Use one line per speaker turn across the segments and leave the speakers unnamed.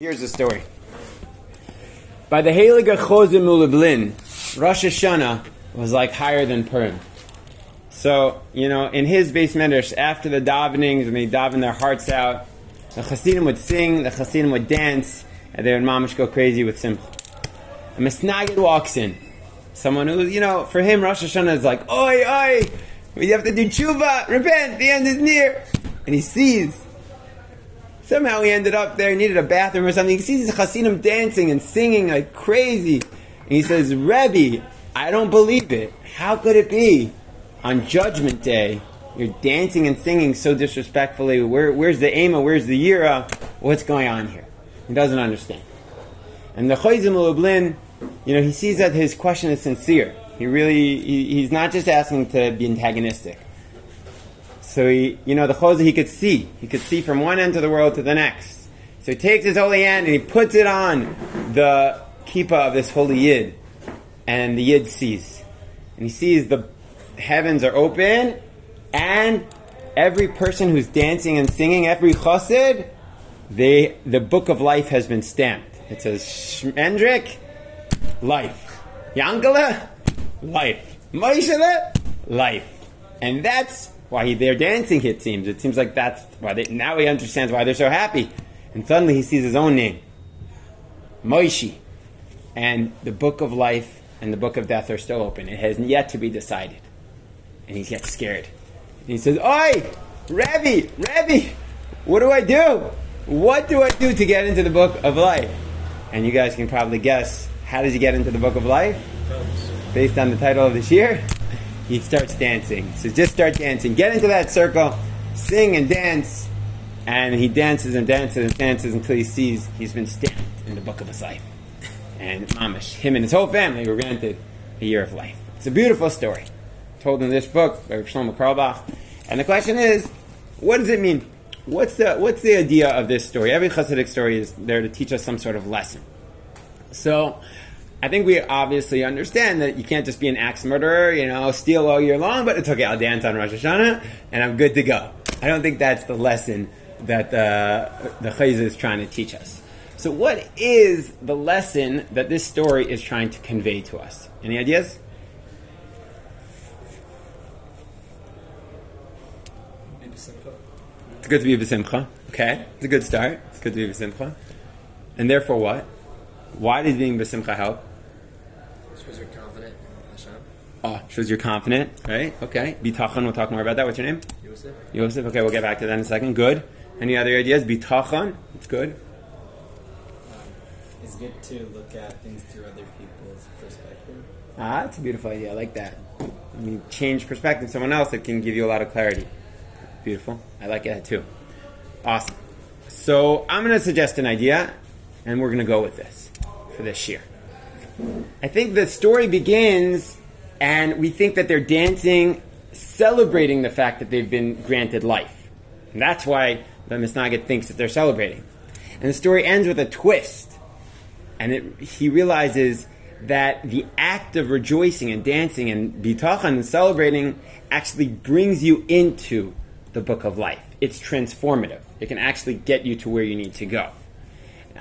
Here's the story. By the Heilige Chozim Ulublin, Rosh Hashanah was like higher than Purim. So, you know, in his beis medrash, after the davenings, when they daven their hearts out, the Hasidim would sing, the Hasidim would dance, and they would mamish go crazy with simcha. A Misnagid walks in. Someone who, you know, for him, Rosh Hashanah is like, oi, oi, we have to do tshuva, repent, the end is near. And he sees Somehow he ended up there, needed a bathroom or something. He sees these Hasidim dancing and singing like crazy. And he says, Rebbe, I don't believe it. How could it be? On Judgment Day, you're dancing and singing so disrespectfully. Where, where's the Ema? Where's the Yira? What's going on here? He doesn't understand. And the Chayzim Lublin, you know, he sees that his question is sincere. He really, he, he's not just asking to be antagonistic. So he, you know, the chozah he could see. He could see from one end of the world to the next. So he takes his holy hand and he puts it on the kippah of this holy yid, and the yid sees, and he sees the heavens are open, and every person who's dancing and singing, every chassid, they the book of life has been stamped. It says Shmendrik, life. Yankala, life. Moishele, life. And that's why he, they're dancing, it seems. It seems like that's why they, now he understands why they're so happy. And suddenly he sees his own name, Moishi. And the book of life and the book of death are still open. It has yet to be decided. And he gets scared. And he says, Oi, Rabbi, Rabbi, what do I do? What do I do to get into the book of life? And you guys can probably guess, how does he get into the book of life? Based on the title of this year? He starts dancing. So just start dancing. Get into that circle, sing and dance. And he dances and dances and dances until he sees he's been stamped in the book of his life. And Mamish, him and his whole family were granted a year of life. It's a beautiful story told in this book by Shlomo Carlebach. And the question is, what does it mean? What's the, what's the idea of this story? Every Hasidic story is there to teach us some sort of lesson. So, I think we obviously understand that you can't just be an axe murderer, you know, steal all year long, but it's okay, I'll dance on Rosh Hashanah and I'm good to go. I don't think that's the lesson that uh, the, the Chayz is trying to teach us. So, what is the lesson that this story is trying to convey to us? Any ideas? It's good to be b'simcha. Okay, it's a good start. It's good to be b'simcha. And therefore, what? Why does being b'simcha help?
Shows you're confident Hashem.
Oh, shows you're confident, right? Okay. Bitachon, we'll talk more about that. What's your name?
Yosef.
Yosef. Okay, we'll get back to that in a second. Good. Any other ideas? Bitachon. It's good.
It's good to look at things through other people's perspective.
Ah, that's a beautiful idea. I like that. I mean, change perspective. Someone else that can give you a lot of clarity. Beautiful. I like that too. Awesome. So I'm going to suggest an idea, and we're going to go with this for this year. I think the story begins, and we think that they're dancing, celebrating the fact that they've been granted life. And that's why the Misnagid thinks that they're celebrating. And the story ends with a twist. And it, he realizes that the act of rejoicing and dancing and bitachon and celebrating actually brings you into the book of life. It's transformative. It can actually get you to where you need to go.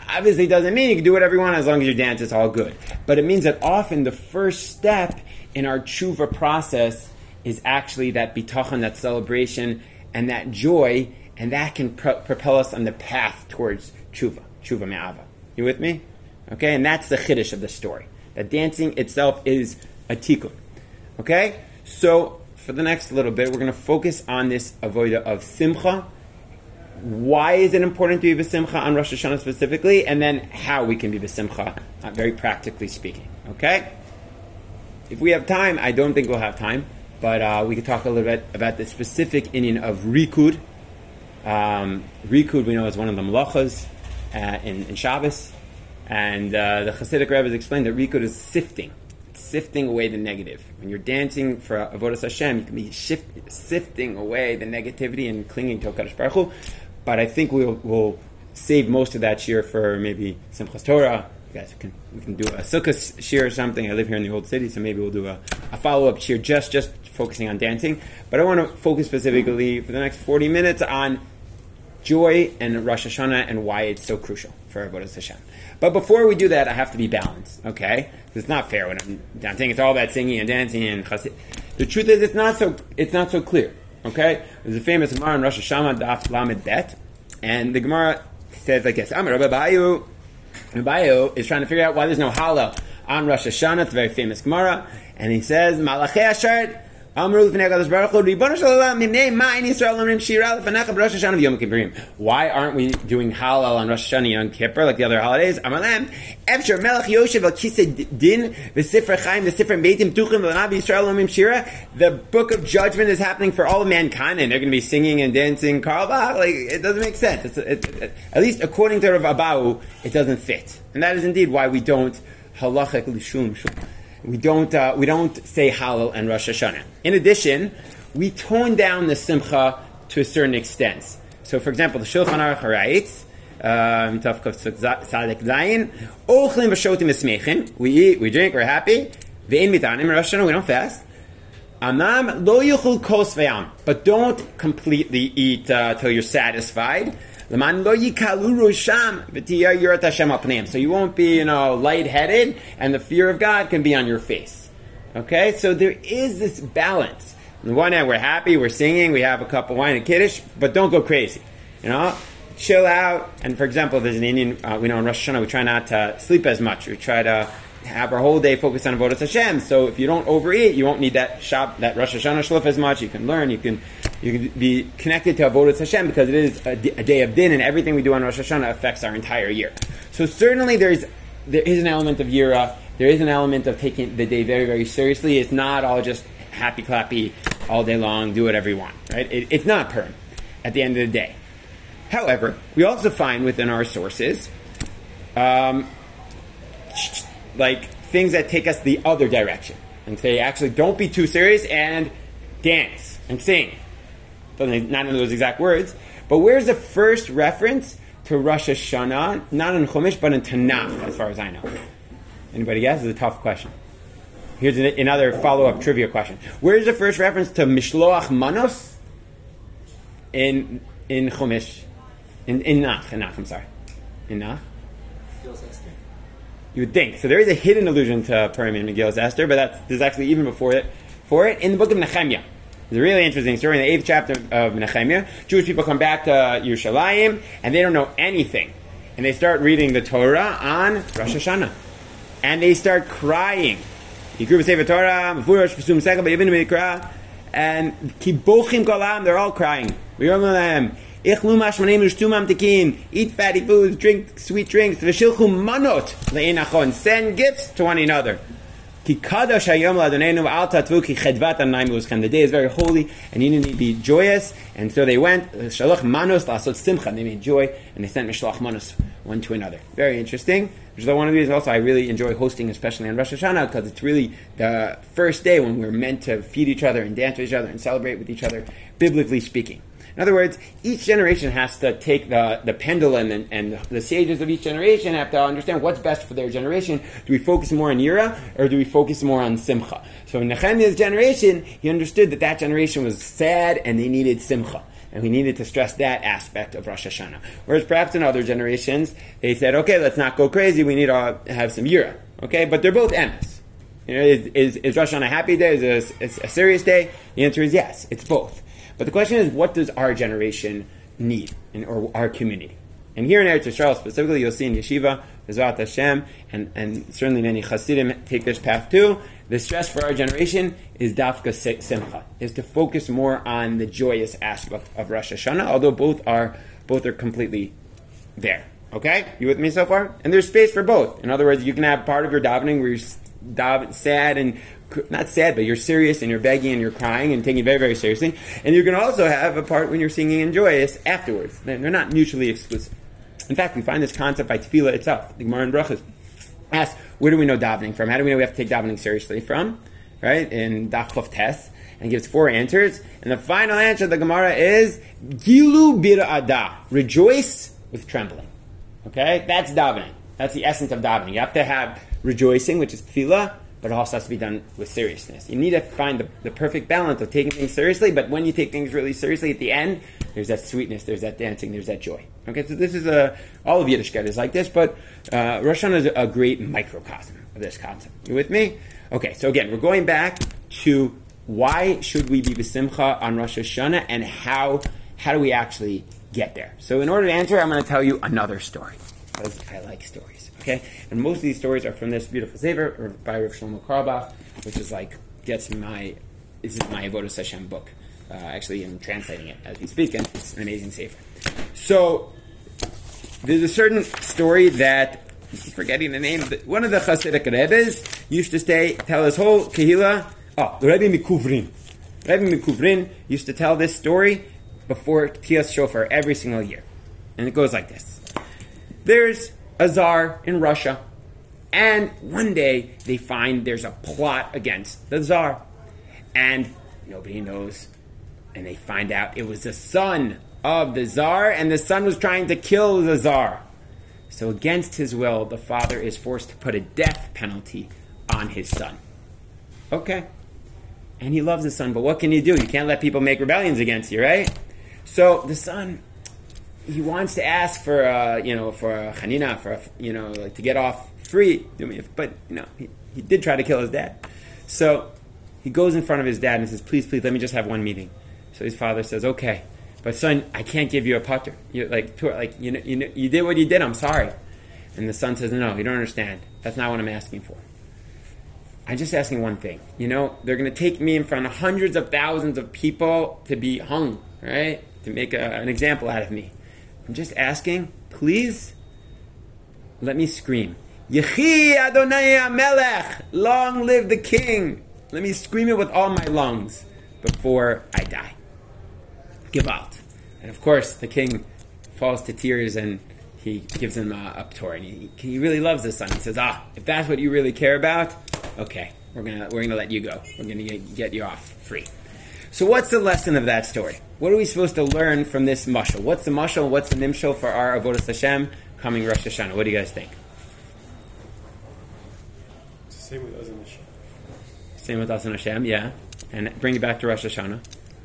Obviously, doesn't mean you can do whatever you want as long as you dance, it's all good. But it means that often the first step in our tshuva process is actually that bitachon, that celebration, and that joy, and that can pro- propel us on the path towards tshuva, tshuva me'ava. You with me? Okay, and that's the chiddush of the story. That dancing itself is a tikkun. Okay, so for the next little bit, we're going to focus on this avoida of simcha. Why is it important to be besimcha on Rosh Hashanah specifically, and then how we can be besimcha, uh, very practically speaking. Okay. If we have time, I don't think we'll have time, but uh, we could talk a little bit about the specific inyan of rikud. Um, rikud, we know, is one of the malachas uh, in, in Shabbos. And uh, the Hasidic rabbis explained that Rikud is sifting, sifting away the negative. When you're dancing for Avodah Hashem, you can be shift, sifting away the negativity and clinging to Hakadosh Baruch Hu. But I think we'll, we'll save most of that shiur for maybe Simchas Torah. You guys can we can do a Sukkot shiur or something. I live here in the old city, so maybe we'll do a, a follow up shiur just just focusing on dancing. But I want to focus specifically for the next forty minutes on joy and Rosh Hashanah and why it's so crucial for Avodah Hashem. But before we do that, I have to be balanced, okay? It's not fair when I'm, I'm saying it's all about singing and dancing and chassid. The truth is, it's not so it's not so clear, okay? There's a famous Gemara in Rosh Hashanah, Daf Lamed Bet, and the Gemara says like this: Amar Rabbi Abahu, Rabbi is trying to figure out why there's no Hallel on Rosh Hashanah. It's a very famous Gemara, and he says Malachei Asher. Why aren't we doing Hallel on Rosh Hashanah and Yom Kippur like the other holidays? Amar lem, melech Yoshev al kisei din v'sifra chaim v'sifra meitim tuchim v'lanav Yisrael omrim shira. The book of judgment is happening for all of mankind and they're going to be singing and dancing Carlebach. Like, it doesn't make sense. It's, it, it, at least according to Rav Abahu, it doesn't fit. And that is indeed why we don't halachik l'shum shum we don't uh, we don't say Hallel and Rosh Hashanah. In addition, we tone down the Simcha to a certain extent. So, for example, the Shulchan Aruch writes. Um, we eat, we drink, we're happy. Ve'in mitanim Rosh Hashanah, we don't fast. Amam lo yuchul kos but don't completely eat uh, till you're satisfied. So you won't be, you know, lightheaded, and the fear of God can be on your face. Okay, so there is this balance. On the one hand, we're happy, we're singing, we have a cup of wine and kiddush, but don't go crazy. You know, chill out. And for example, there's an inyan, uh, we know in Rosh Hashanah, we try not to sleep as much. We try to have our whole day focused on Avodah Hashem. So if you don't overeat, you won't need that shop, that Rosh Hashanah shluf as much. You can learn, you can you can be connected to Avodah Hashem because it is a, day of din, and everything we do on Rosh Hashanah affects our entire year. So certainly there is there is an element of yira. There is an element of taking the day very very seriously. It's not all just happy clappy all day long, do whatever you want. Right? It, it's not Purim at the end of the day. However, we also find within our sources. Um, like things that take us the other direction and say, actually, don't be too serious and dance and sing. Not in those exact words, but where's the first reference to Rosh Hashanah? Not in Chumash, but in Tanakh, as far as I know. Anybody guess? It's a tough question. Here's another follow-up trivia question. Where's the first reference to Mishloach Manos? In in Chumash, in in Nach, in Nach. I'm sorry, in Nach. You would think. So there is a hidden allusion to Purim in Megillus Esther, but that's, there's actually even before it, for it in the book of Nehemiah. It's a really interesting story. In the eighth chapter of Nehemiah, Jewish people come back to Yerushalayim and they don't know anything. And they start reading the Torah on Rosh Hashanah. And they start crying. And they're all crying. Eat fatty foods, drink sweet drinks. V'shilchu manot le'inachon. Send gifts to one another. The day is very holy, and you need to be joyous. And so they went shalach manos lasot simcha. They made joy, and they sent mishlach manos one to another. Very interesting. Which is one of the reasons also I really enjoy hosting, especially on Rosh Hashanah, because it's really the first day when we're meant to feed each other and dance with each other and celebrate with each other, biblically speaking. In other words, each generation has to take the, the pendulum and, and the sages of each generation have to understand what's best for their generation. Do we focus more on Yira or do we focus more on Simcha? So in Nehemiah's generation, he understood that that generation was sad and they needed Simcha. And we needed to stress that aspect of Rosh Hashanah. Whereas perhaps in other generations, they said, okay, let's not go crazy, we need to have some Yira. Okay, but they're both emes. You know, is, is, is Rosh Hashanah a happy day? Is it a, a serious day? The answer is yes, it's both. But the question is, what does our generation need, in, or our community? And here in Eretz Yisrael specifically, you'll see in Yeshiva, Bezrat Hashem, and, and certainly many Hasidim take this path too. The stress for our generation is Dafka Simcha, is to focus more on the joyous aspect of Rosh Hashanah, although both are both are completely there. Okay, you with me so far? And there's space for both. In other words, you can have part of your davening where you're sad and not sad, but you're serious and you're begging and you're crying and taking it very, very seriously. And you can also have a part when you're singing and joyous afterwards. They're not mutually exclusive. In fact, we find this concept by Tefillah itself. The Gemara in Brachas asks, where do we know davening from? How do we know we have to take davening seriously from? Right? In Dachov Tes. And gives four answers. And the final answer of the Gemara is Gilu Bir Ada. Rejoice with trembling. Okay? That's davening. That's the essence of davening. You have to have rejoicing, which is tefillah, but it also has to be done with seriousness. You need to find the, the perfect balance of taking things seriously, but when you take things really seriously at the end, there's that sweetness, there's that dancing, there's that joy. Okay, so this is a all of Yiddishkeit is like this, but uh, Rosh Hashanah is a great microcosm of this concept. You with me? Okay, so again, we're going back to why should we be besimcha on Rosh Hashanah and how how do we actually get there? So in order to answer, I'm going to tell you another story I like stories. Okay, and most of these stories are from this beautiful sefer by Rav Shlomo Carlebach, which is like gets my this is my Avodah Hashem book. Uh, actually, I'm translating it as we speak, and it's an amazing sefer. So there's a certain story that forgetting the name. But one of the Hasidic Rebbe's used to stay tell his whole kahila. Oh, the Rebbe Mikuvrin. Rebbe Mikuvrin used to tell this story before Tiyas Shofar every single year, and it goes like this: There's a czar in Russia, and one day they find there's a plot against the czar, and nobody knows, and they find out it was the son of the czar, and the son was trying to kill the czar. So, against his will, the father is forced to put a death penalty on his son. Okay. And he loves his son, but what can you do? You can't let people make rebellions against you, right? So the son, he wants to ask for, uh, you know, for a chanina, for, a, you know, like to get off free. But, you know, he, he did try to kill his dad. So he goes in front of his dad and says, please, please, let me just have one meeting. So his father says, okay. But son, I can't give you a putter. You like, like you know, you know, you did what you did. I'm sorry. And the son says, no, you don't understand. That's not what I'm asking for. I'm just asking one thing. You know, they're going to take me in front of hundreds of thousands of people to be hung, right? To make a, an example out of me. I'm just asking, please, let me scream. Yechi Adonai Amelech, long live the king. Let me scream it with all my lungs before I die. Give out. And of course, the king falls to tears and he gives him uh, a tour, and he, he really loves his son. He says, "Ah, if that's what you really care about, okay, we're gonna we're gonna let you go. We're gonna get, get you off free." So, what's the lesson of that story? What are we supposed to learn from this mushal? What's the mushal? What's the nimshal for our avodas Hashem coming Rosh Hashanah? What do you guys think?
It's the same with us in Hashem.
Same with us in Hashem, yeah. And bring it back to Rosh Hashanah.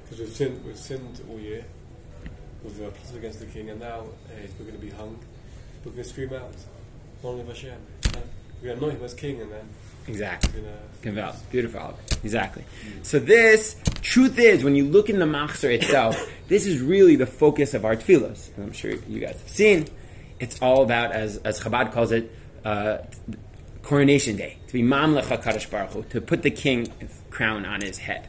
Because we've sinned, we've sinned all year. We've plotted against the king, and now uh, we're going to be hung. We're going to scream out, "Long live Hashem!" We're going to anoint him as king, and then
Exactly.
we're going to.
Conval. Beautiful. Exactly. So this, truth is, when you look in the Machzor itself, this is really the focus of our tefillos. I'm sure you guys have seen. It's all about, as, as Chabad calls it, uh, coronation day. To be Mamlech HaKadosh Baruch Hu, to put the king crown on his head.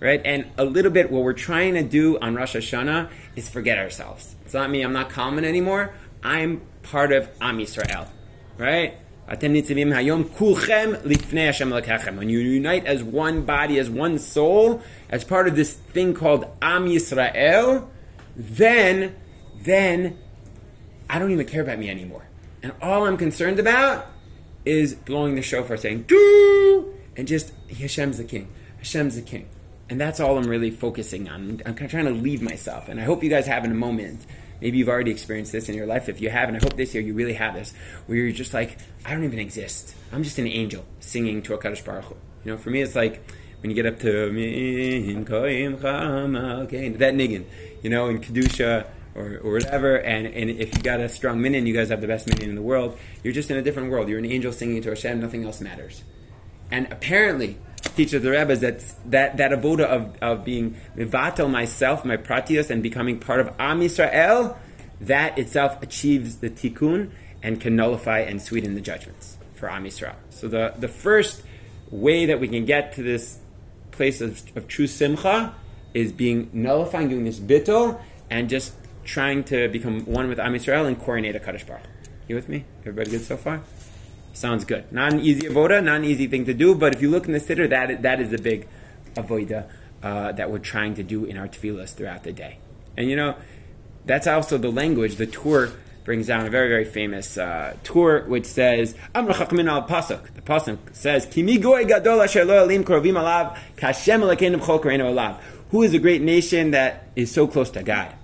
Right? And a little bit what we're trying to do on Rosh Hashanah is forget ourselves. It's not me, I'm not common anymore. I'm part of Am Yisrael. Right? When you unite as one body, as one soul, as part of this thing called Am Yisrael, then, then I don't even care about me anymore. And all I'm concerned about is blowing the shofar, saying "Doo!" and just Hashem's the king. Hashem's the king. And that's all I'm really focusing on. I'm kind of trying to leave myself. And I hope you guys have in a moment. Maybe you've already experienced this in your life. If you haven't, I hope this year you really have this, where you're just like, I don't even exist. I'm just an angel singing to a Kaddish Baruch Hu. You know, for me, it's like when you get up to okay, that niggin, you know, in Kedusha or, or whatever, and, and if you got a strong minyan, you guys have the best minyan in the world, you're just in a different world. You're an angel singing to Hashem, nothing else matters. And apparently, teaches the Rebbe that that that avoda of, of being mivatel myself, my pratios, and becoming part of Am Yisrael, that itself achieves the tikkun and can nullify and sweeten the judgments for Am Yisrael. So the the first way that we can get to this place of, of true simcha is being nullifying, doing this bittul, and just trying to become one with Am Yisrael and coronate a Kaddish Baruch. You with me? Everybody good so far? Sounds good. Not an easy avoda, not an easy thing to do, but if you look in the siddur, that that is a big avoda uh, that we're trying to do in our tefillas throughout the day. And you know, that's also the language. The Tur brings down a very very famous uh, Tur which says Amr Chachmin al Pasuk. The pasuk says Kimi goy gadol asher lo alim krovim alav kashem b'chol koreinu alav. Who is a great nation that is so close to God?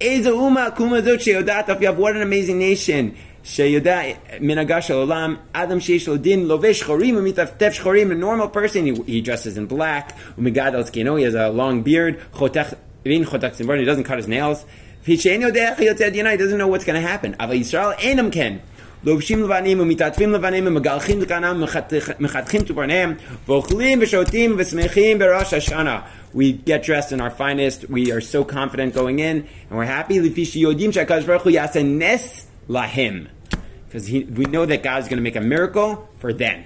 What an amazing nation. שיודע מנהגה של עולם, אדם שיש לו דין לובש שחורים ומטפטף שחורים, a normal person, he, he dresses in black, ומגדל זקנו, he has a long beard, חותך He doesn't cut his nails. He doesn't know what's going to happen. Ava Yisrael enam ken. לובשים לבנים ומתעטפים לבנים ומגלחים זקנם ומחתכים תוברניהם ואוכלים ושותים ושמחים בראש השנה. We get dressed in our finest, we are so confident going in, and we're happy לפי שיודעים שהקדוש ברוך הוא יעשה נס להם. Because we know that God's going to make a miracle for them.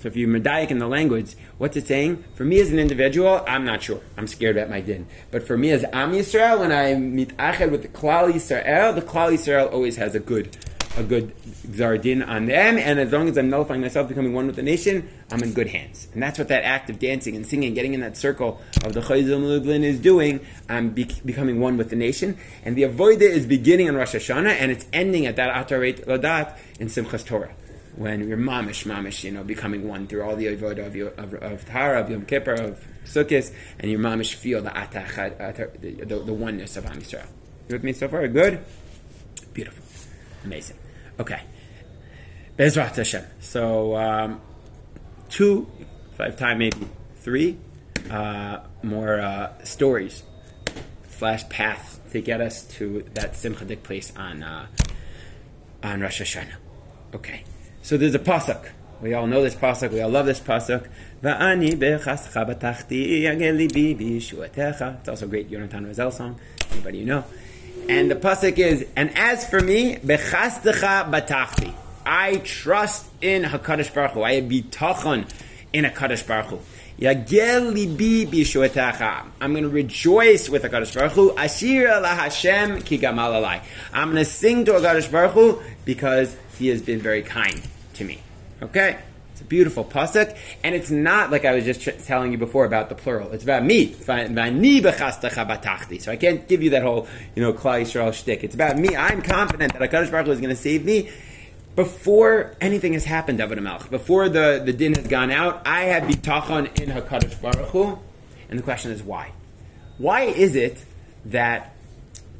So if you're medaic in the language, what's it saying? For me as an individual, I'm not sure. I'm scared about my din. But for me as Am Yisrael, when I meet Ached with the Klal Yisrael, the Klal Yisrael always has a good a good zardin on them, and as long as I'm nullifying myself, becoming one with the nation, I'm in good hands. And that's what that act of dancing and singing, getting in that circle of the Chayzim Lublin is doing. I'm be- becoming one with the nation. And the avoida is beginning on Rosh Hashanah, and it's ending at that Ataret Ladat in Simchas Torah. When you're mamish, mamish, you know, becoming one through all the avodah of, of, of of Yom Kippur, of Sukkot, and your mamish feel the, atach, the, the, the oneness of Am Yisrael. You with me so far? Good? Beautiful. Amazing. Okay. Bezrat Hashem. So, um, two, five time maybe three uh, more uh, stories slash paths to get us to that Simchadik place on uh, on Rosh Hashanah. Okay. So there's a pasuk. We all know this pasuk. We all love this pasuk. It's also a great Yonatan Razel song. Anybody you know? And the pasuk is, and as for me, bechastecha batachti. I trust in Hakadosh Baruch Hu. I have bitachon in Hakadosh Baruch Hu. Yagel libi b'yishuetecha. I'm going to rejoice with Hakadosh Baruch Hu. Ashir la Hashem ki gamal. I'm going to sing to Hakadosh Baruch Hu because He has been very kind to me. Okay. A beautiful pasuk, and it's not like I was just telling you before about the plural. It's about me. So I can't give you that whole, you know, Klal Yisrael shtick. It's about me. I'm confident that Hakadosh Baruch Hu is going to save me before anything has happened, David Amelch. Before the, the din has gone out, I have bitachon in Hakadosh Baruch Hu, and the question is why? Why is it that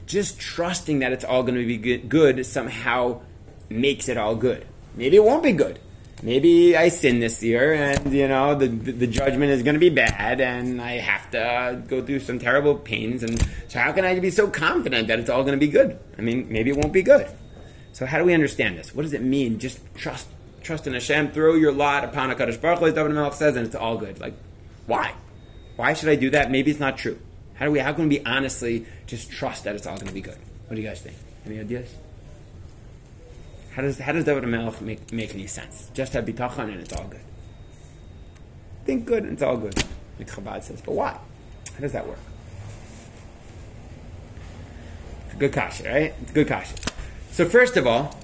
just trusting that it's all going to be good somehow makes it all good? Maybe it won't be good maybe I sin this year, and you know the the judgment is going to be bad, and I have to go through some terrible pains. And so, how can I be so confident that it's all going to be good? I mean, maybe it won't be good. So, how do we understand this? What does it mean? Just trust, trust in Hashem. Throw your lot upon Hakadosh Baruch Hu, as David Melech says, and it's all good. Like, why? Why should I do that? Maybe it's not true. How do we? How can we honestly just trust that it's all going to be good? What do you guys think? Any ideas? How does how does David Melech make, make any sense? Just have bitachon and it's all good. Think good and it's all good, like Chabad says. But why? How does that work? Good kasha, right? It's good kasha. So first of all,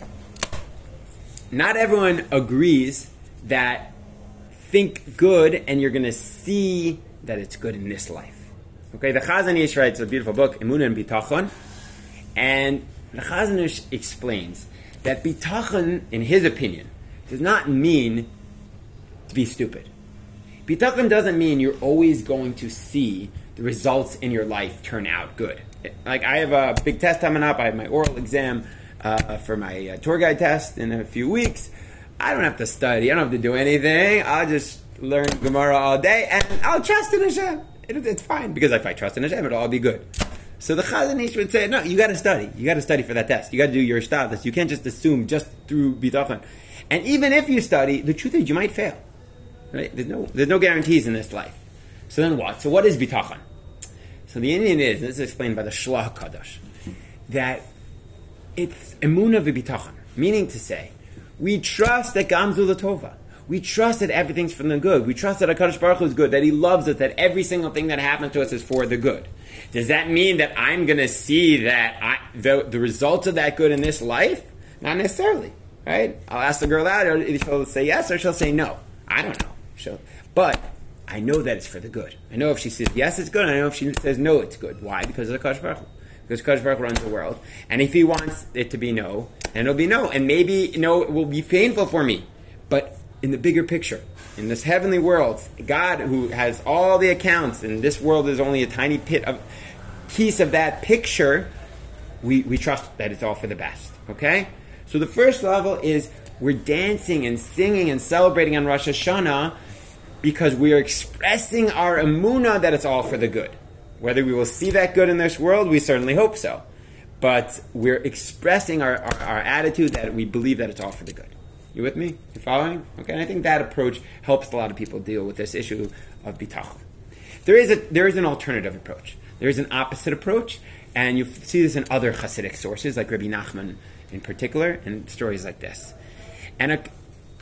not everyone agrees that think good and you're going to see that it's good in this life. Okay, the Chazon Ish writes a beautiful book, Emunah and Bitachon, and the Chazon Ish explains that bitachon, in his opinion, does not mean to be stupid. Bitachon doesn't mean you're always going to see the results in your life turn out good. Like I have a big test coming up. I have my oral exam uh, for my uh, tour guide test in a few weeks. I don't have to study. I don't have to do anything. I'll just learn Gemara all day, and I'll trust in Hashem. It, it's fine because if I trust in Hashem, it'll all be good. So the Chazon Ish would say, no, you got to study. You got to study for that test. You got to do your status. You can't just assume just through bitachon. And even if you study, the truth is you might fail. Right? There's no there's no guarantees in this life. So then what? So what is bitachon? So the inyan is this is explained by the Shlah Kadosh that it's emuna v'bitachon, meaning to say we trust that Gamzu Latova. We trust that everything's from the good. We trust that Hakadosh Baruch Hu is good. That He loves us. That every single thing that happens to us is for the good. Does that mean that I'm going to see that I, the, the results of that good in this life? Not necessarily, right? I'll ask the girl out, she'll say yes, or she'll say no. I don't know. She'll, but I know that it's for the good. I know if she says yes, it's good. I know if she says no, it's good. Why? Because of the Kosh Baruch Because Kosh Baruch Hu runs the world. And if he wants it to be no, then it'll be no. And maybe no will be painful for me. But in the bigger picture, in this heavenly world, God who has all the accounts, and this world is only a tiny pit of piece of that picture, we, we trust that it's all for the best. Okay? So the first level is we're dancing and singing and celebrating on Rosh Hashanah because we are expressing our emuna that it's all for the good. Whether we will see that good in this world, we certainly hope so. But we're expressing our, our, our attitude that we believe that it's all for the good. You with me? You following? Okay, and I think that approach helps a lot of people deal with this issue of bitachon. There is a there is an alternative approach. There is an opposite approach, and you see this in other Hasidic sources, like Rabbi Nachman in particular, and stories like this. And a,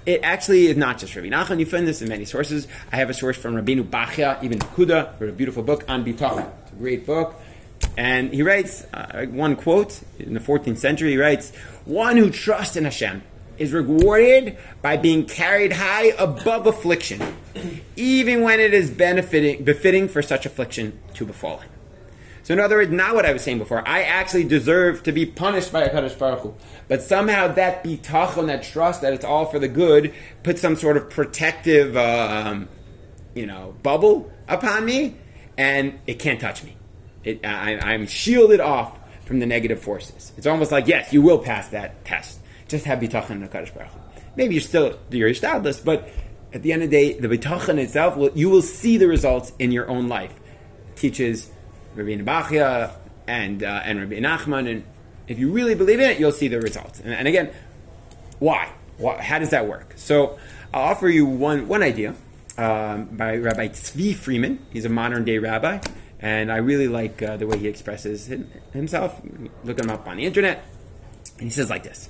it actually is not just Rabbi Nachman. You find this in many sources. I have a source from Rabbeinu Bachya, Ibn Pakuda, wrote a beautiful book on bitachon. It's a great book. And he writes uh, one quote in the 14th century. He writes, "One who trusts in Hashem is rewarded by being carried high above affliction, even when it is benefiting, befitting for such affliction to befall him." So, in other words, not what I was saying before. I actually deserve to be punished by Hakadosh Baruch Hu, but somehow that bitachon, that trust that it's all for the good, puts some sort of protective, um, you know, bubble upon me, and it can't touch me. It, I, I'm shielded off from the negative forces. It's almost like, yes, you will pass that test. Just have bitachon in Hakadosh Baruch Hu. Maybe you're still you're stadless, but at the end of the day, the bitachon itself, will, you will see the results in your own life. Teaches Rabbeinu Bachya and uh, and Rabbi Nachman, and if you really believe in it, you'll see the results. And, and again, why? why? How does that work? So I'll offer you one one idea um, by Rabbi Tzvi Freeman. He's a modern day rabbi, and I really like uh, the way he expresses himself. Look him up on the internet, and he says like this: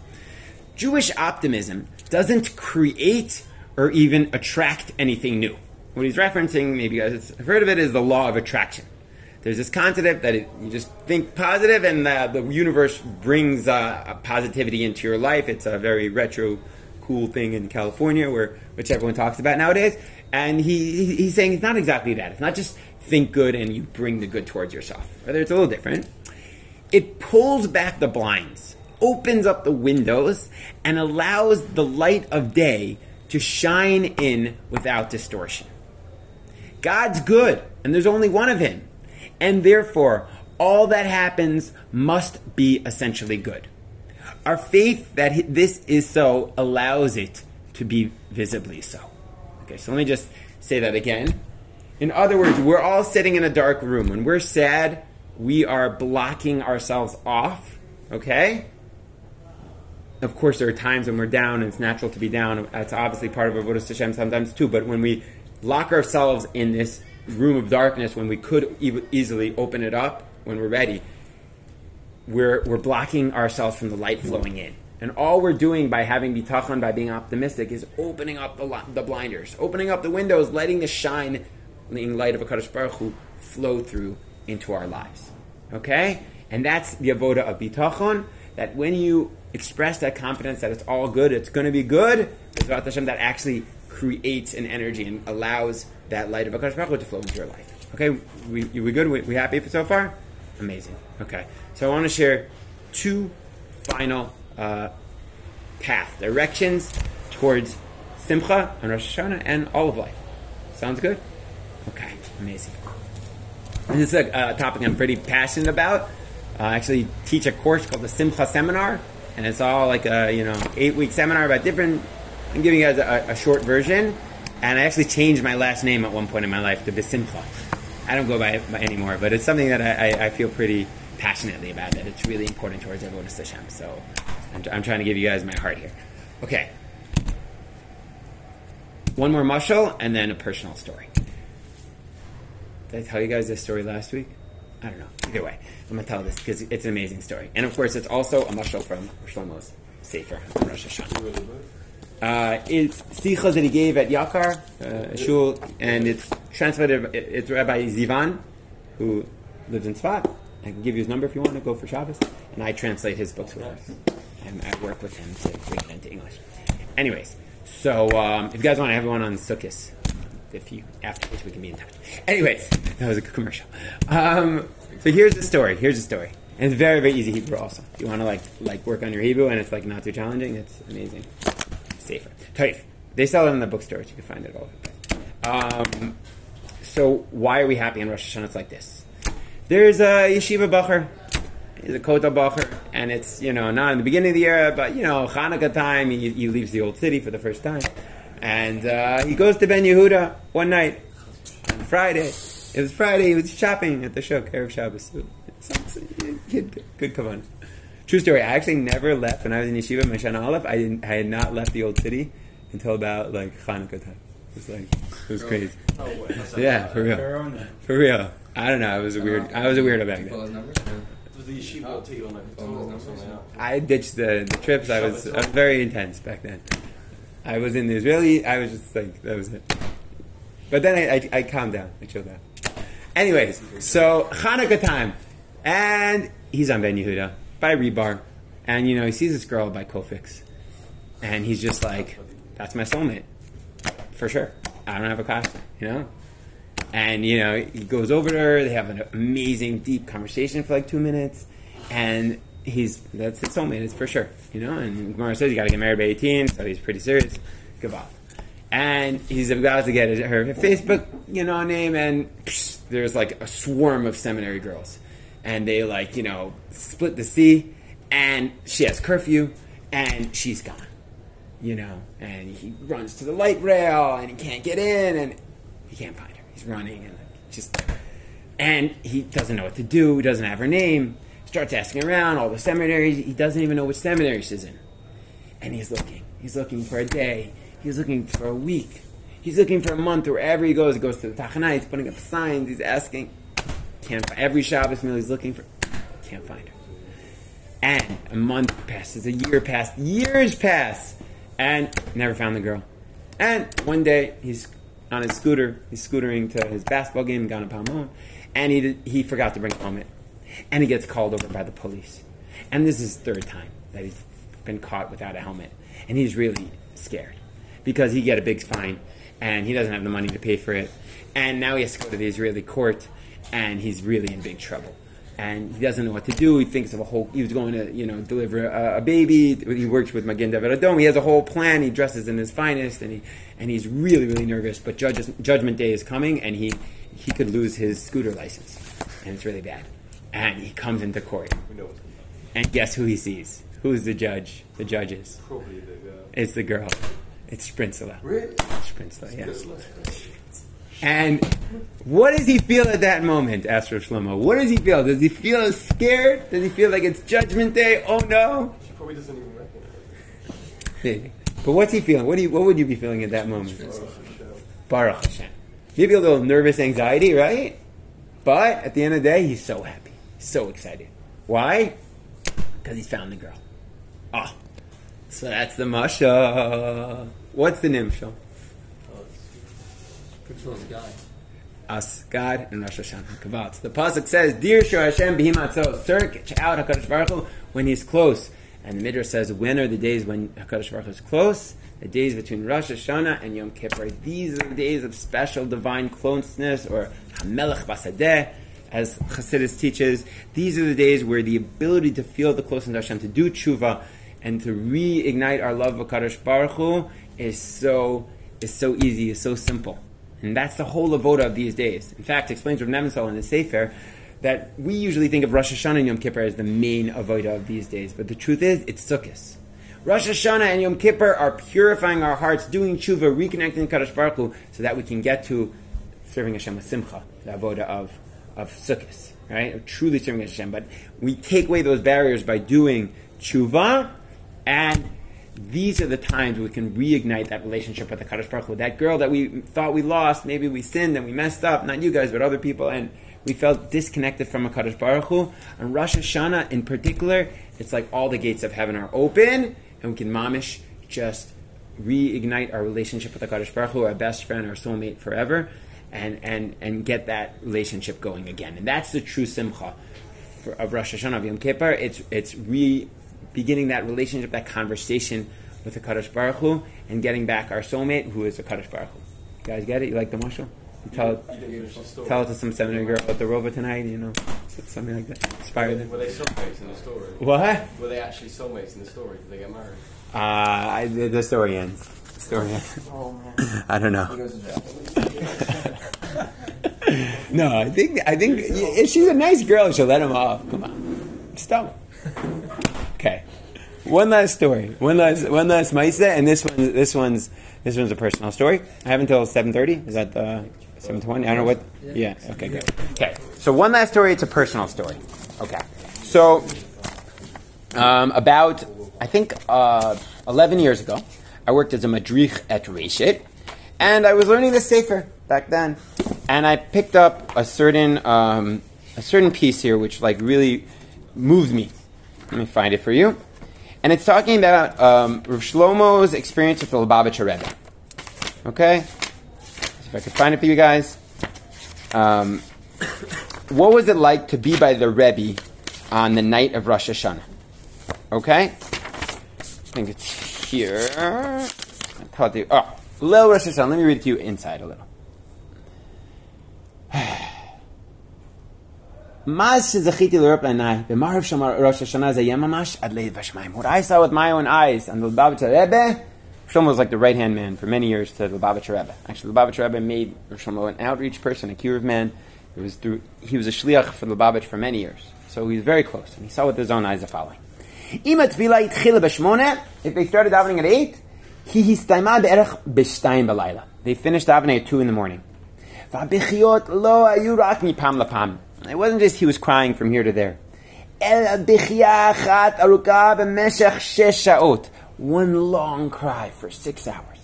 Jewish optimism doesn't create or even attract anything new. What he's referencing, maybe you guys have heard of it, is the law of attraction there's this concept that it, you just think positive and uh, the universe brings uh, positivity into your life. It's a very retro, cool thing in California, where which everyone talks about nowadays. And he, he's saying it's not exactly that. It's not just think good and you bring the good towards yourself. Rather, it's a little different. It pulls back the blinds, opens up the windows, and allows the light of day to shine in without distortion. God's good, and there's only one of Him and therefore all that happens must be essentially good. Our faith that this is so allows it to be visibly so. Okay, so let me just say that again. In other words, we're all sitting in a dark room. When we're sad, we are blocking ourselves off. Okay? Of course, there are times when we're down, and it's natural to be down. That's obviously part of Avodah Hashem sometimes too. But when we lock ourselves in this room of darkness when we could e- easily open it up when we're ready, we're, we're blocking ourselves from the light flowing in. And all we're doing by having bitachon, by being optimistic, is opening up the, the blinders, opening up the windows, letting the shine, the light of a Kadosh Baruch Hu flow through into our lives. Okay? And that's the avoda of bitachon, that when you express that confidence that it's all good, it's going to be good, that actually creates an energy and allows that light of Hakadosh Baruch to flow into your life. Okay, we we good? We, we happy so far? Amazing. Okay, so I want to share two final uh, path directions towards Simcha and Rosh Hashanah and all of life. Sounds good? Okay, amazing. This is a, a topic I'm pretty passionate about. I actually teach a course called the Simcha Seminar, and it's all like a you know eight week seminar about different. I'm giving you guys a, a short version, and I actually changed my last name at one point in my life to Besimcha. I don't go by it anymore, but it's something that I, I, I, feel pretty passionately about. That it's really important towards everyone to Hashem. So I'm, I'm, trying to give you guys my heart here. Okay. One more mushal and then a personal story. Did I tell you guys this story last week? I don't know. Either way, I'm gonna tell this because it's an amazing story, and of course, it's also a mushal from Shlomo's Sefer on Rosh Hashanah. Uh, it's sichas that he gave at Yakar, uh, shul, and it's translated. It's Rabbi Zivan, who lives in Tzfat. I can give you his number if you want to go for Shabbos, and I translate his books with him. And I work with him to bring it into English. Anyways, so um, if you guys want to have one on Sukkot, if you afterwards we can be in touch. Anyways, that was a commercial. Um, so here's the story. Here's the story. And it's very very easy Hebrew also. If you want to like like work on your Hebrew and it's like not too challenging, it's amazing. Safer. Taif. They sell it in the bookstores. You can find it all over the place. Um, so why are we happy in Rosh Hashanah? It's like this. There's a yeshiva bacher. He's a kota bacher, and it's you know not in the beginning of the year, but you know Hanukkah time. He, he leaves the old city for the first time, and uh, he goes to Ben Yehuda one night on Friday. It was Friday. He was shopping at the shuk, Erev Shabbos. So, so, he had good, good kavanah. True story. I actually never left when I was in yeshiva, Mashana Aleph. I didn't. I had not left the old city until about like Hanukkah time. It was like it was crazy.
No way.
Yeah, for real. For real. I don't know. I was a weird. I was a weirdo back
Pull
then.
numbers?
It was the yeshiva will take you on like a
Oh,
tour or
numbers,
something. else.
I ditched the, the trips. I was I was very intense back then. I was in the Israeli. I was just like that was it. But then I, I, I calmed down. I chilled out. Anyways, so Hanukkah time, and he's on Ben Yehuda by Rebar, and you know he sees this girl by Cofix, and he's just like, "That's my soulmate, for sure." I don't have a class, you know. And you know he goes over to her. They have an amazing, deep conversation for like two minutes, and he's that's his soulmate, it's for sure, you know. And Gemara says you got to get married by eighteen, so he's pretty serious. Goodbye. And he's about to get her Facebook, you know, name, and psh, there's like a swarm of seminary girls, and they like, you know, split the sea, and she has curfew, and she's gone, you know, and he runs to the light rail, and he can't get in, and he can't find her. He's running, and like, just, and he doesn't know what to do. He doesn't have her name. Starts asking around all the seminaries. He doesn't even know which seminary she's in, and he's looking. He's looking for a day. He's looking for a week. He's looking for a month. Wherever he goes, he goes to the Tachanai. He's putting up signs. He's asking. Can't find every Shabbos meal. He's looking for. Can't find her. And a month passes, a year passed, years pass, and never found the girl. And one day he's on his scooter, he's scootering to his basketball game in Gan HaPaamon, and he he forgot to bring a helmet, and he gets called over by the police. And this is third time that he's been caught without a helmet, and he's really scared because he get a big fine, and he doesn't have the money to pay for it, and now he has to go to the Israeli court, and he's really in big trouble and he doesn't know what to do. He thinks of a whole. He was going to, you know, deliver a, a baby. He works with Magen David Adom. He has a whole plan. He dresses in his finest, and he and he's really, really nervous. But judges, Judgment Day is coming, and he he could lose his scooter license, and it's really bad. And he comes into court,
We know
and guess who he sees? Who's the judge? The judges.
probably the uh,
It's the girl. It's Sprinsula.
really.
Sprinsula, yeah. And what does he feel at that moment, asked Rav Shlomo? What does he feel? Does he feel scared? Does he feel like it's Judgment Day? Oh no!
She probably doesn't even recognize. It.
But what's he feeling? What do you, What would you be feeling at that moment? Baruch Hashem. Maybe a little nervous anxiety, right? But at the end of the day, he's so happy, so excited. Why? Because he's found the girl. Ah, so that's the masha. What's the nimshal?
Controls guy.
us, God, and Rosh Hashanah. Kavat. The pasuk says, "Dear Shor Hashem b'himatzo, search out Hakadosh Baruch Hu when He's close." And the Midrash says, "When are the days when Hakadosh Baruch Hu is close? The days between Rosh Hashanah and Yom Kippur. These are the days of special divine closeness, or Hamelech Basadeh." As Chassidus teaches, these are the days where the ability to feel the closeness of Hashem, to do tshuva, and to reignite our love of Kadosh Baruch Hu is so is so easy, is so simple. And that's the whole avoda of these days. In fact, explains Rav Nebenzahl in the Sefer that we usually think of Rosh Hashanah and Yom Kippur as the main avoda of these days, but the truth is, it's Sukkot. Rosh Hashanah and Yom Kippur are purifying our hearts, doing tshuva, reconnecting Kadosh Baruch Hu, so that we can get to serving Hashem with simcha, the avoda of of Sukkot, right? Of truly serving Hashem. But we take away those barriers by doing tshuva, and these are the times we can reignite that relationship with the Kadosh Baruch Hu. That girl that we thought we lost, maybe we sinned and we messed up, not you guys, but other people, and we felt disconnected from a Kadosh Baruch Hu. And Rosh Hashanah in particular, it's like all the gates of heaven are open, and we can mamish just reignite our relationship with the Kadosh Baruch Hu, our best friend, our soulmate forever, and, and, and get that relationship going again. And that's the true simcha for, of Rosh Hashanah, of Yom Kippur. It's, it's re beginning that relationship, that conversation with the Kaddish Baruch Hu, and getting back our soulmate, who is the Kaddish Baruch Hu. You guys get it? You like the mashal? You tell it,
You didn't finish the story.
tell it to some seminary girl at the Rover tonight, you know, something like that. Inspire them.
Were they soulmates in the story?
What?
Were they actually soulmates in the story? Did they get married?
Uh, I, the, the story ends. The story ends.
Oh man.
I don't know.
He goes to jail.
No, I think I think if she's a nice girl, she'll let him off. Come on, stop. Okay, one last story. One last one last Maisa, and this one this one's this one's a personal story. I have until seven thirty. Is that the Seven twenty. I don't know what. Yeah. Okay. Good. Okay. So one last story. It's a personal story. Okay. So um, about I think uh, eleven years ago, I worked as a madrich at Reshit, and I was learning the sefer back then, and I picked up a certain um, a certain piece here which like really moved me. Let me find it for you. And it's talking about um, Rav Shlomo's experience with the Lubavitcher Rebbe. Okay? If I can find it for you guys. Um, what was it like to be by the Rebbe on the night of Rosh Hashanah? Okay? I think it's here. I thought they, oh, Leil Rosh Hashanah. Let me read it to you inside a little. What I saw with my own eyes and the Lubavitcher Rebbe, Shlomo was like the right hand man for many years to the Lubavitcher Rebbe. Actually, the Lubavitcher Rebbe made Shlomo an outreach person, a curative man. It was through, he was a shliach for the Lubavitch for many years, so he was very close, and he saw with his own eyes the following: If they started davening at eight, they finished davening at two in the morning. It wasn't just he was crying from here to there. One long cry for six hours.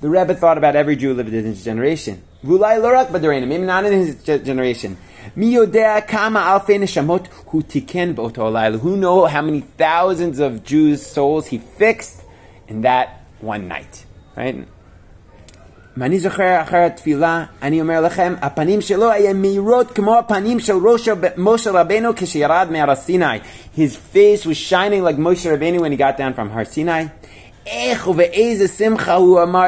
The Rebbe thought about every Jew lived in his generation. Maybe not in his generation. Who know how many thousands of Jews' souls he fixed in that one night, right? ואני זוכר אחרי התפילה, אני אומר לכם, הפנים שלו היה מהירות כמו הפנים של ראש רב- משה רבנו כשירד מהר סיני. His face was shining like Moshe Rabbeinu when he got down from הר סיני. איך ובאיזה שמחה הוא אמר,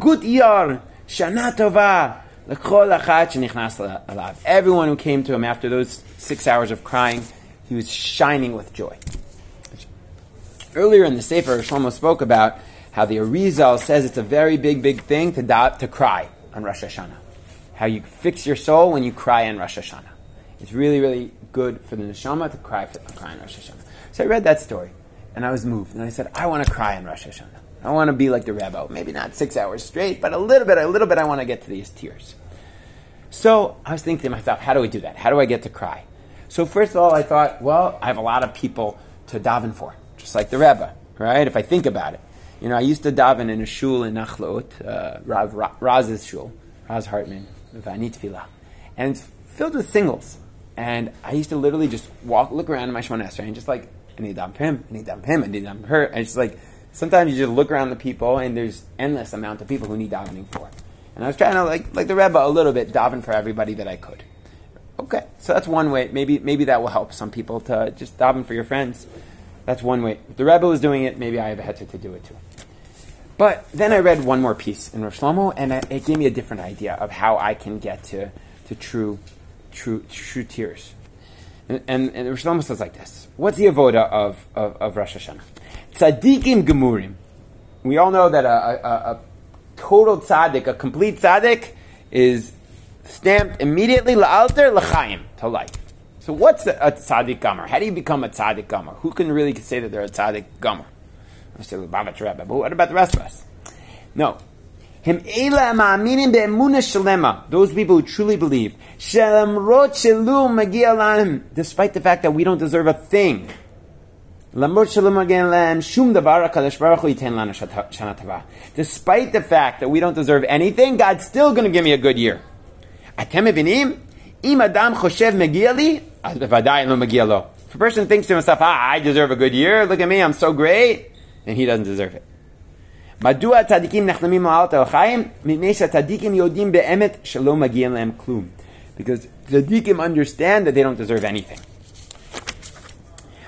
good year, שנה טובה, לכל אחד שנכנס אליו. Everyone who came to him after those six hours of crying, he was shining with joy. Earlier in the Sefer, Shlomo spoke about how the Arizal says it's a very big, big thing to, to cry on Rosh Hashanah. How you fix your soul when you cry on Rosh Hashanah. It's really, really good for the neshama to cry, for, cry on Rosh Hashanah. So I read that story, and I was moved, and I said, I want to cry on Rosh Hashanah. I want to be like the Rebbe, oh, maybe not six hours straight, but a little bit, a little bit. I want to get to these tears. So I was thinking to myself, how do I do that? How do I get to cry? So first of all, I thought, well, I have a lot of people to daven for, just like the Rebbe, right? If I think about it, you know, I used to daven in a shul in Nachlaot, uh, Rav Ra- Raz's shul, Raz Hartman, Vanit Tefillah, and it's filled with singles. And I used to literally just walk, look around in my Shemon and just like, I need daven for him, I need daven for him, I need daven for her. And it's like, sometimes you just look around the people and there's endless amount of people who need davening for. And I was trying to, like, like the Rebbe, a little bit daven for everybody that I could. Okay, so that's one way. Maybe maybe that will help some people to just daven for your friends. That's one way. If the Rebbe was doing it, maybe I have a heter to do it too. But then I read one more piece in Rav Shlomo, and it it gave me a different idea of how I can get to, to true, true, true tears. And, and, and says like this: What's the avoda of, of, of Rosh Hashanah? Tzadikim gemurim. We all know that a, a, a, a total tzaddik, a complete tzaddik, is stamped immediately la'alter l'chaim to life. So what's a, a tzaddik gomer? How do you become a tzaddik gomer? Who can really say that they're a tzaddik gomer? What about the rest of us? No. Those people who truly believe, despite the fact that we don't deserve a thing, despite the fact that we don't deserve anything, God's still going to give me a good year. If a person thinks to himself, ah, I deserve a good year, look at me, I'm so great then he doesn't deserve it. מדוע הצדיקים נחלמים מעלת על חיים? מפני שהצדיקים יודעים באמת שלא מגיע להם כלום. Because צדיקים understand that they don't deserve anything.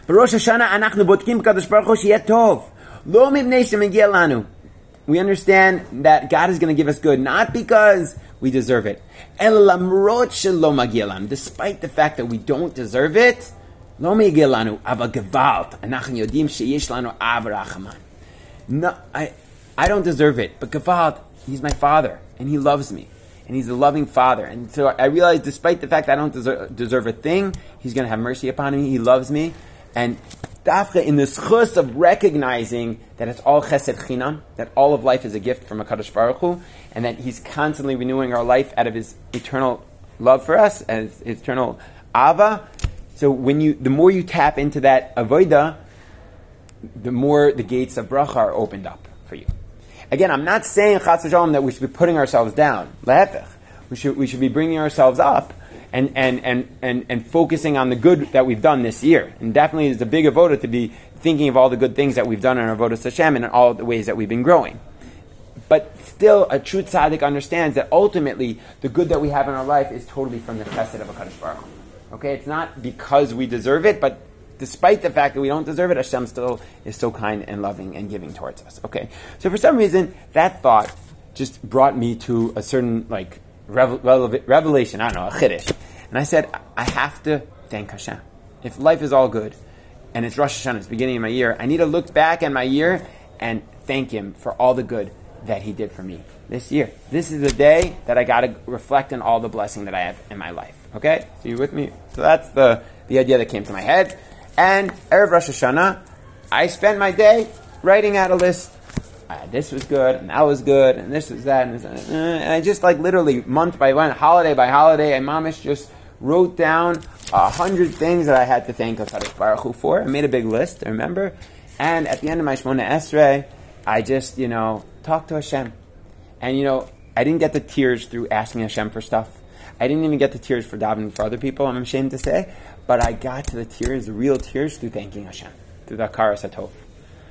בראש השנה אנחנו בודקים בקדוש ברוך הוא שיהיה טוב. לא מפני שמגיע לנו. We understand that God is going to give us good, not because we deserve it. אלא למרות שלא מגיע לנו. Despite the fact that we don't deserve it, לא מגיע לנו, אבל גוואלד, אנחנו יודעים שיש לנו אב רחמן. No, I, I don't deserve it, but Gewalt, he's my father, and he loves me, and he's a loving father. And so I realize, despite the fact I don't deserve, deserve a thing, he's going to have mercy upon me, he loves me. And dafka in this chus of recognizing that it's all chesed chinam, that all of life is a gift from HaKadosh Baruch Hu, and that he's constantly renewing our life out of his eternal love for us, as eternal ava, so when you, the more you tap into that avoida, the more the gates of bracha are opened up for you. Again, I'm not saying that we should be putting ourselves down. We should, we should be bringing ourselves up and, and, and, and, and focusing on the good that we've done this year. And definitely it's a big avoda to be thinking of all the good things that we've done in our avodah Hashem and in all the ways that we've been growing. But still, a true tzaddik understands that ultimately the good that we have in our life is totally from the chesed of HaKadosh Baruch Hu. Okay, it's not because we deserve it, but despite the fact that we don't deserve it, Hashem still is so kind and loving and giving towards us. Okay, so for some reason, that thought just brought me to a certain like revel- revel- revelation. I don't know, a chiddush, and I said, I have to thank Hashem. If life is all good, and it's Rosh Hashanah, it's beginning of my year, I need to look back at my year and thank Him for all the good that He did for me this year. This is the day that I got to reflect on all the blessing that I have in my life. Okay, so you with me? So that's the the idea that came to my head. And Erev Rosh Hashanah, I spent my day writing out a list. Uh, this was good, and that was good, and this was that, and, this, uh, and I just like literally month by month, holiday by holiday, I mamish just wrote down a hundred things that I had to thank Hakadosh Baruch Hu for. I made a big list, I remember? And at the end of my Shmona Esrei, I just you know talked to Hashem, and you know I didn't get the tears through asking Hashem for stuff. I didn't even get the tears for davening for other people. I'm ashamed to say, but I got to the tears, real tears, through thanking Hashem, through the hakaras hatov.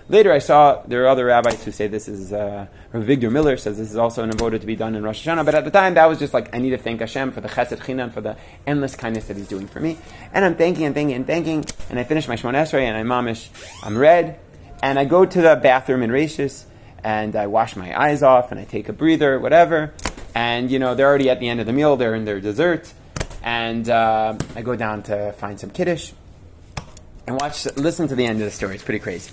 Later, I saw there are other rabbis who say this is, uh, or Victor Miller says this is also an avoda to be done in Rosh Hashanah. But at the time, that was just like I need to thank Hashem for the Chesed Chinam, for the endless kindness that He's doing for me. And I'm thanking and thanking and thanking. And I finish my Shemon Esrei and I'm mamish, I'm red, and I go to the bathroom in Rashis and I wash my eyes off and I take a breather, whatever. And you know they're already at the end of the meal; they're in their dessert, and uh, I go down to find some kiddush and watch, listen to the end of the story. It's pretty crazy.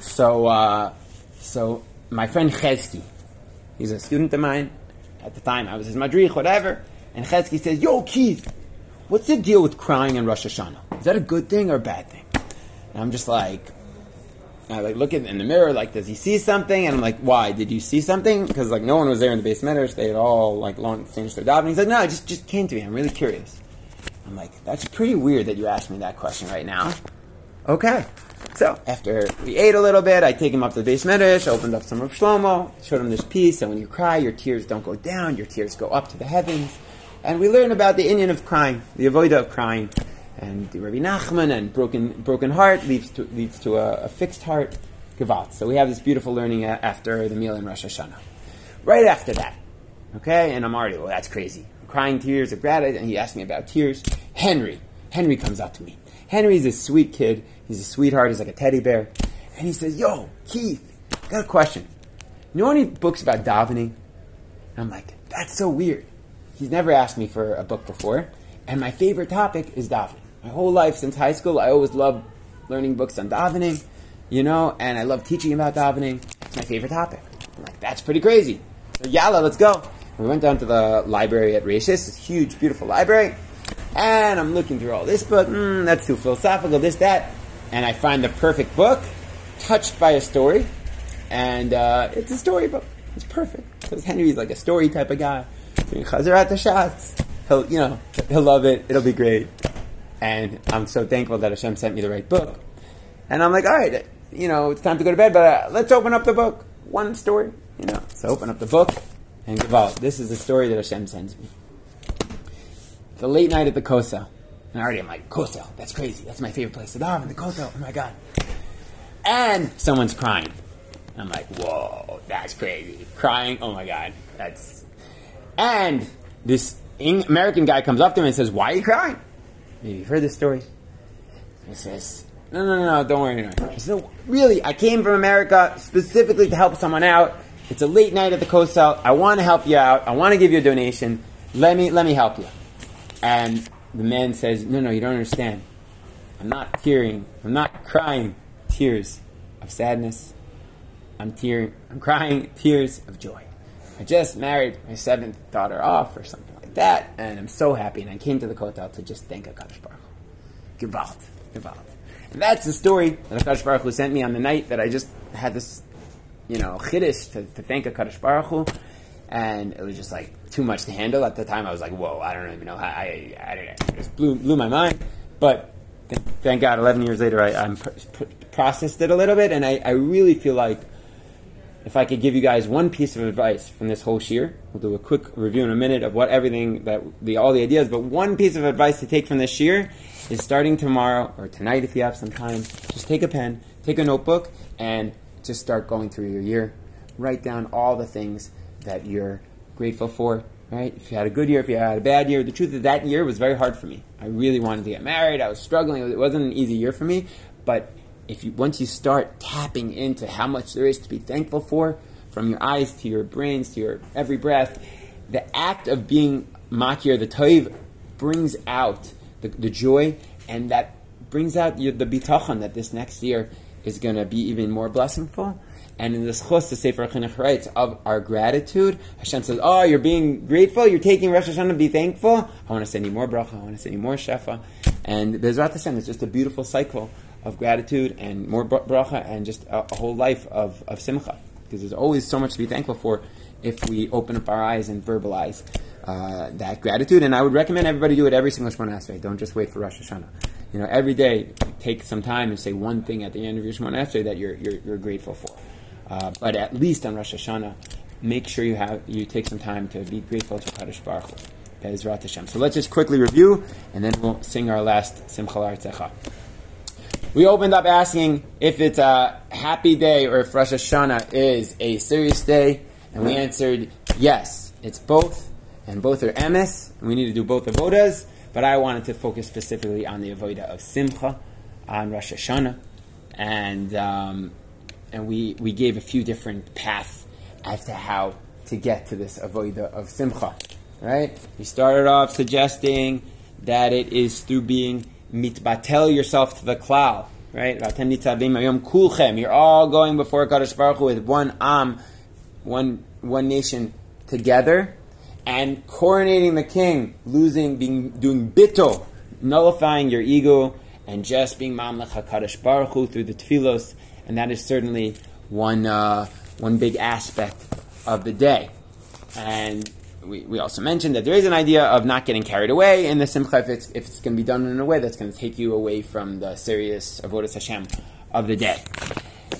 So, uh, so my friend Chesky, he's a student of mine. At the time, I was his madrich, whatever. And Chesky says, "Yo, Keith, what's the deal with crying in Rosh Hashanah? Is that a good thing or a bad thing?" And I'm just like, I like look in, in the mirror, like, does he see something? And I'm like, why? Did you see something? Because like no one was there in the beis medrash. They had all like long finished their davening. He's like, no, it just just came to me. I'm really curious. I'm like, that's pretty weird that you asked me that question right now. Okay. So after we ate a little bit, I take him up to the beis medrash, opened up some of Shlomo, showed him this piece, and when you cry, your tears don't go down, your tears go up to the heavens. And we learn about the inyan of crying, the avoida of crying, and Rabbi Nachman, and broken broken heart leads to leads to a, a fixed heart, Gewalt. So we have this beautiful learning after the meal in Rosh Hashanah. Right after that, okay, and I'm already, well, that's crazy. Crying tears of gratitude, and he asked me about tears. Henry, Henry comes up to me. Henry's a sweet kid. He's a sweetheart. He's like a teddy bear. And he says, Yo, Keith, got a question. You know any books about davening? And I'm like, That's so weird. He's never asked me for a book before. And my favorite topic is davening. My whole life since high school, I always loved learning books on davening, you know, and I love teaching about davening. It's my favorite topic. I'm like, That's pretty crazy. So, yalla, let's go. We went down to the library at Rashis, this huge, beautiful library. And I'm looking through all this book. Mm, that's too philosophical. This, that, and I find the perfect book, touched by a story, and uh, it's a story book. It's perfect because Henry's like a story type of guy. Chazer at the shots. He'll, you know, he'll love it. It'll be great. And I'm so thankful that Hashem sent me the right book. And I'm like, all right, you know, it's time to go to bed, but uh, let's open up the book. One story, you know. So open up the book and Gewalt. This is the story that Hashem sends me the late night at the Kosel. And already I'm like, Kosel, that's crazy. That's my favorite place to daven, the Kosel. Oh my God. And someone's crying. I'm like, whoa, that's crazy. Crying, oh my God. That's. And this American guy comes up to me and says, why are you crying? Maybe you've heard this story. He says, no, no, no, no, don't worry. No. He said, really, I came from America specifically to help someone out. It's a late night at the Kosel. I want to help you out. I want to give you a donation. Let me, let me help you. And the man says, No, no, you don't understand. I'm not tearing. I'm not crying tears of sadness. I'm tearing. I'm crying tears of joy. I just married my seventh daughter off, or something like that, and I'm so happy. And I came to the Kotel to just thank Hakadosh Baruch. Gewalt, Gewalt. And that's the story that Hakadosh Baruch Hu sent me on the night that I just had this, you know, chiddush to, to thank Hakadosh Baruch Hu, and it was just like too much to handle at the time. I was like, whoa, I don't even know how I, I, I it just blew blew my mind, but. th- Thank God, 11 years later, I, pr- processed it a little bit, and I, I really feel like if I could give you guys one piece of advice from this whole year, we'll do a quick review in a minute of what everything that the all the ideas, but one piece of advice to take from this year is starting tomorrow or tonight if you have some time, just take a pen, take a notebook, and just start going through your year. Write down all the things that you're grateful for. Right? If you had a good year, if you had a bad year, the truth is that year was very hard for me. I really wanted to get married. I was struggling. It wasn't an easy year for me, but if you once you start tapping into how much there is to be thankful for, from your eyes to your brains to your every breath, the act of being makir the toiv brings out the, the joy, and that brings out your, the bitachon that this next year is going to be even more blessingful. And in this chus, the Sefer Chinuch writes of our gratitude, Hashem says, "Oh, you're being grateful. You're taking Rosh Hashanah to be thankful. I want to send you more bracha. I want to send you more shefa." And Bezrat Hashem, it's just a beautiful cycle of gratitude and more bra- bracha and just a, a whole life of, of simcha. Because there's always so much to be thankful for if we open up our eyes and verbalize uh, that gratitude. And I would recommend everybody do it every single Shemona Esrei. Don't just wait for Rosh Hashanah. You know, every day, take some time and say one thing at the end of your Shemona Esrei that you're, you're, you're grateful for. Uh, but at least on Rosh Hashanah, make sure you have you take some time to be grateful to Kadosh Baruch Hu. So let's just quickly review, and then we'll sing our last Simcha L'Artzecha. We opened up asking if it's a happy day or if Rosh Hashanah is a serious day, and we answered yes, it's both, and both are emes, and we need to do both avodas, but I wanted to focus specifically on the avodah of Simcha on Rosh Hashanah, and um, and we, we gave a few different paths as to how to get to this avodah of Simcha, right? We started off suggesting that it is through being mitbatel yourself to the cloud, right? You're all going before Kadosh Baruch Hu with one am, one one nation together, and coronating the king, losing, being doing bittul, nullifying your ego, and just being mamlech Hakadosh Baruch Hu through the tefillos, and that is certainly one uh, one big aspect of the day. And we, we also mentioned that there is an idea of not getting carried away in the simcha if it's, if it's going to be done in a way that's going to take you away from the serious avodas Hashem of the day.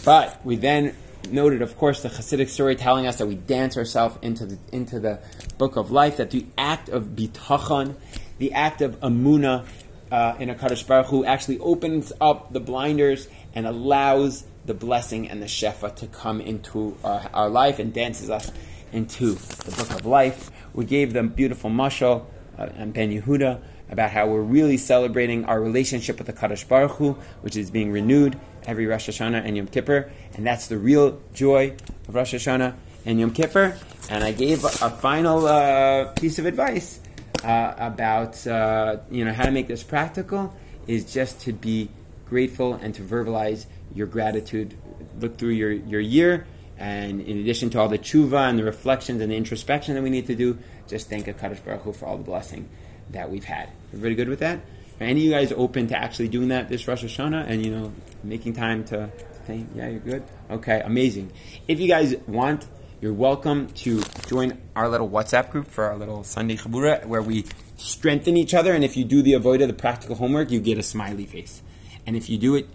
But we then noted, of course, the Hasidic story telling us that we dance ourselves into the into the book of life. That the act of bitachon, the act of amuna uh, in a Kadosh Baruch Hu, actually opens up the blinders and allows the blessing and the shefa to come into our, our life and dances us into the book of life. We gave them beautiful mashal uh, and Ben Yehuda about how we're really celebrating our relationship with the Kadosh Baruch Hu, which is being renewed every Rosh Hashanah and Yom Kippur, and that's the real joy of Rosh Hashanah and Yom Kippur. And I gave a, a final uh, piece of advice uh, about uh, you know how to make this practical is just to be grateful and to verbalize your gratitude. Look through your, your year, and in addition to all the tshuva and the reflections and the introspection that we need to do, just thank Kadosh Baruch Hu for all the blessing that we've had. Everybody good with that? Are any of you guys open to actually doing that this Rosh Hashanah and you know making time to think? Yeah, you're good. Okay, amazing. If you guys want, you're welcome to join our little WhatsApp group for our little Sunday Chabura where we strengthen each other. And if you do the avoida, the practical homework, you get a smiley face. And if you do it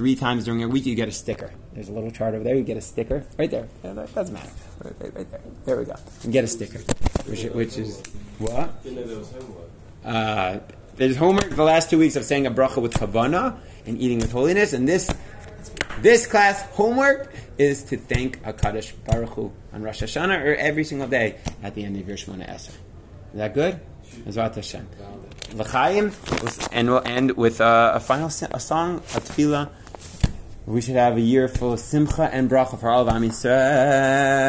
three times during a week, you get a sticker. There's a little chart over there. You get a sticker right there. Yeah, that doesn't matter. Right, right, there. There we go. You get a sticker, which, which is what? Uh, there's homework the last two weeks of saying a bracha with kavana and eating with holiness, and this this class homework is to thank Hakadosh Baruch Hu on Rosh Hashanah or every single day at the end of your Shemona Esrei. Is that good? Ezrat Hashem. L'chaim, and we'll end with uh, a final a song, a tefillah. We should have a year full of simcha and bracha for all of Am Yisrael.